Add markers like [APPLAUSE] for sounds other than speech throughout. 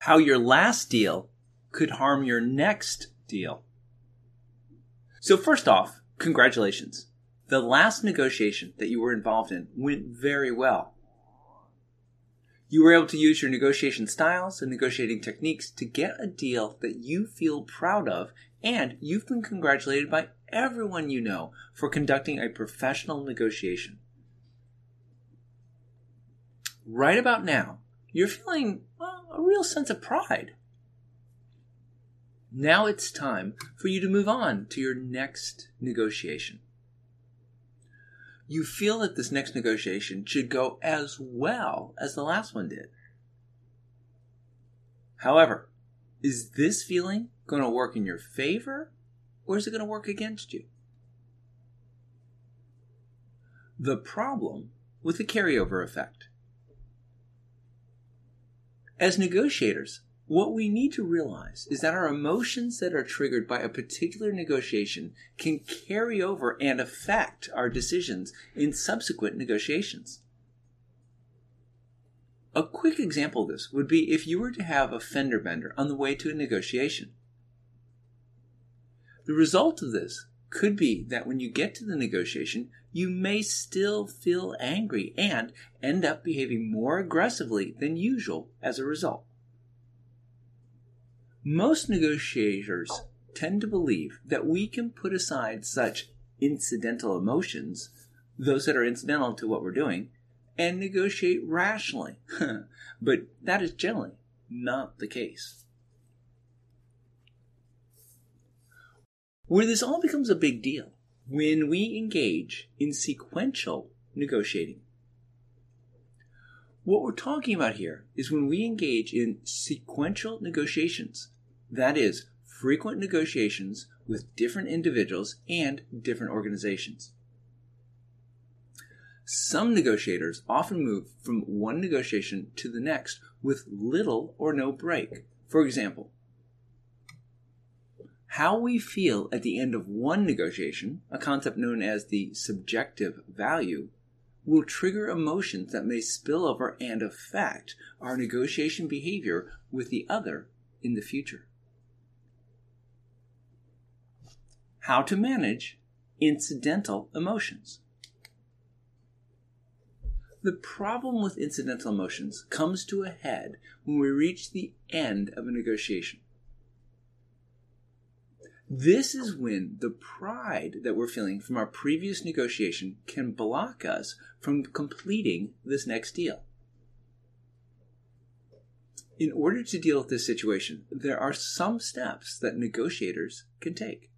How your last deal could harm your next deal. So, first off, congratulations. The last negotiation that you were involved in went very well. You were able to use your negotiation styles and negotiating techniques to get a deal that you feel proud of, and you've been congratulated by everyone you know for conducting a professional negotiation. Right about now, you're feeling well, a real sense of pride. Now it's time for you to move on to your next negotiation you feel that this next negotiation should go as well as the last one did. However, is this feeling going to work in your favor or is it going to work against you? The problem with the carryover effect. As negotiators, what we need to realize is that our emotions that are triggered by a particular negotiation can carry over and affect our decisions in subsequent negotiations. A quick example of this would be if you were to have a fender bender on the way to a negotiation. The result of this could be that when you get to the negotiation, you may still feel angry and end up behaving more aggressively than usual as a result. Most negotiators tend to believe that we can put aside such incidental emotions, those that are incidental to what we're doing, and negotiate rationally. [LAUGHS] but that is generally not the case. Where this all becomes a big deal when we engage in sequential negotiating. What we're talking about here is when we engage in sequential negotiations, that is, frequent negotiations with different individuals and different organizations. Some negotiators often move from one negotiation to the next with little or no break. For example, how we feel at the end of one negotiation, a concept known as the subjective value, will trigger emotions that may spill over and affect our negotiation behavior with the other in the future. How to manage incidental emotions. The problem with incidental emotions comes to a head when we reach the end of a negotiation. This is when the pride that we're feeling from our previous negotiation can block us from completing this next deal. In order to deal with this situation, there are some steps that negotiators can take.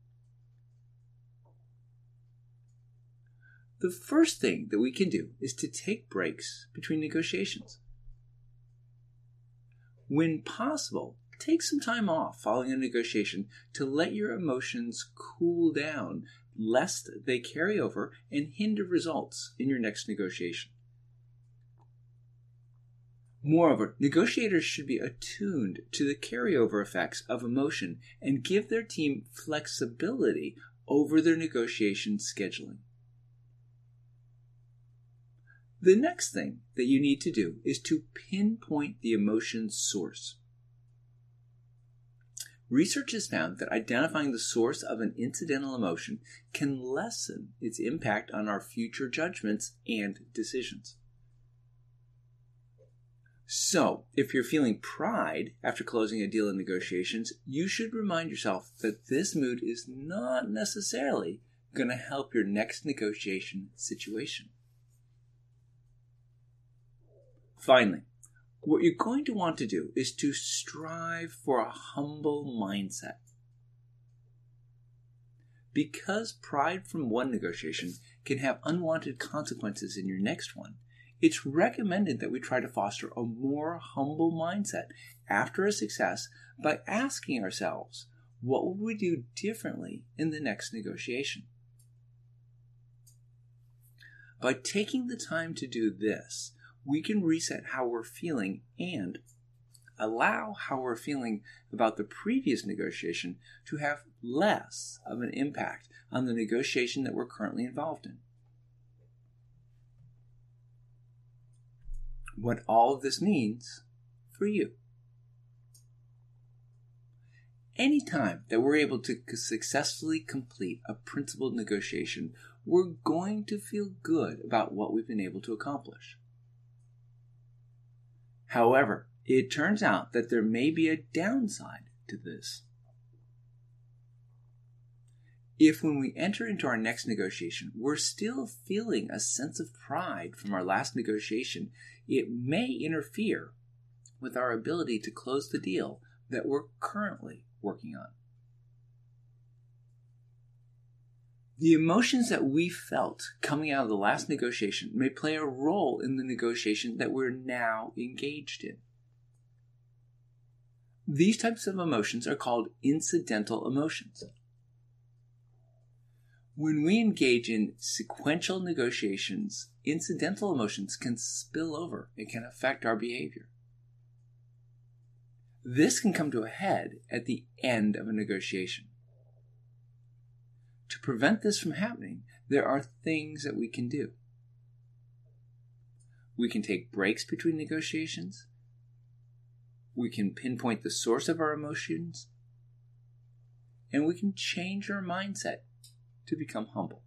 The first thing that we can do is to take breaks between negotiations. When possible, take some time off following a negotiation to let your emotions cool down, lest they carry over and hinder results in your next negotiation. Moreover, negotiators should be attuned to the carryover effects of emotion and give their team flexibility over their negotiation scheduling. The next thing that you need to do is to pinpoint the emotion's source. Research has found that identifying the source of an incidental emotion can lessen its impact on our future judgments and decisions. So, if you're feeling pride after closing a deal in negotiations, you should remind yourself that this mood is not necessarily going to help your next negotiation situation. Finally, what you're going to want to do is to strive for a humble mindset. Because pride from one negotiation can have unwanted consequences in your next one, it's recommended that we try to foster a more humble mindset after a success by asking ourselves, what would we do differently in the next negotiation? By taking the time to do this, we can reset how we're feeling and allow how we're feeling about the previous negotiation to have less of an impact on the negotiation that we're currently involved in. what all of this means for you. Anytime that we're able to successfully complete a principled negotiation, we're going to feel good about what we've been able to accomplish. However, it turns out that there may be a downside to this. If when we enter into our next negotiation, we're still feeling a sense of pride from our last negotiation, it may interfere with our ability to close the deal that we're currently working on. The emotions that we felt coming out of the last negotiation may play a role in the negotiation that we're now engaged in. These types of emotions are called incidental emotions. When we engage in sequential negotiations, incidental emotions can spill over and can affect our behavior. This can come to a head at the end of a negotiation. To prevent this from happening, there are things that we can do. We can take breaks between negotiations. We can pinpoint the source of our emotions. And we can change our mindset to become humble.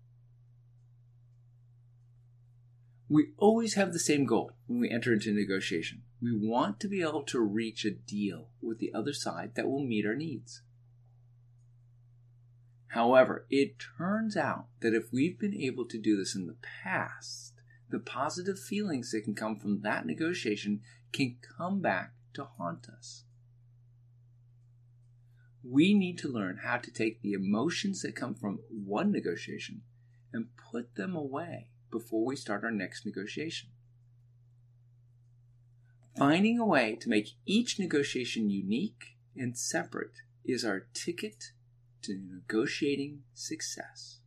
We always have the same goal when we enter into negotiation. We want to be able to reach a deal with the other side that will meet our needs. However, it turns out that if we've been able to do this in the past, the positive feelings that can come from that negotiation can come back to haunt us. We need to learn how to take the emotions that come from one negotiation and put them away before we start our next negotiation. Finding a way to make each negotiation unique and separate is our ticket to negotiating success.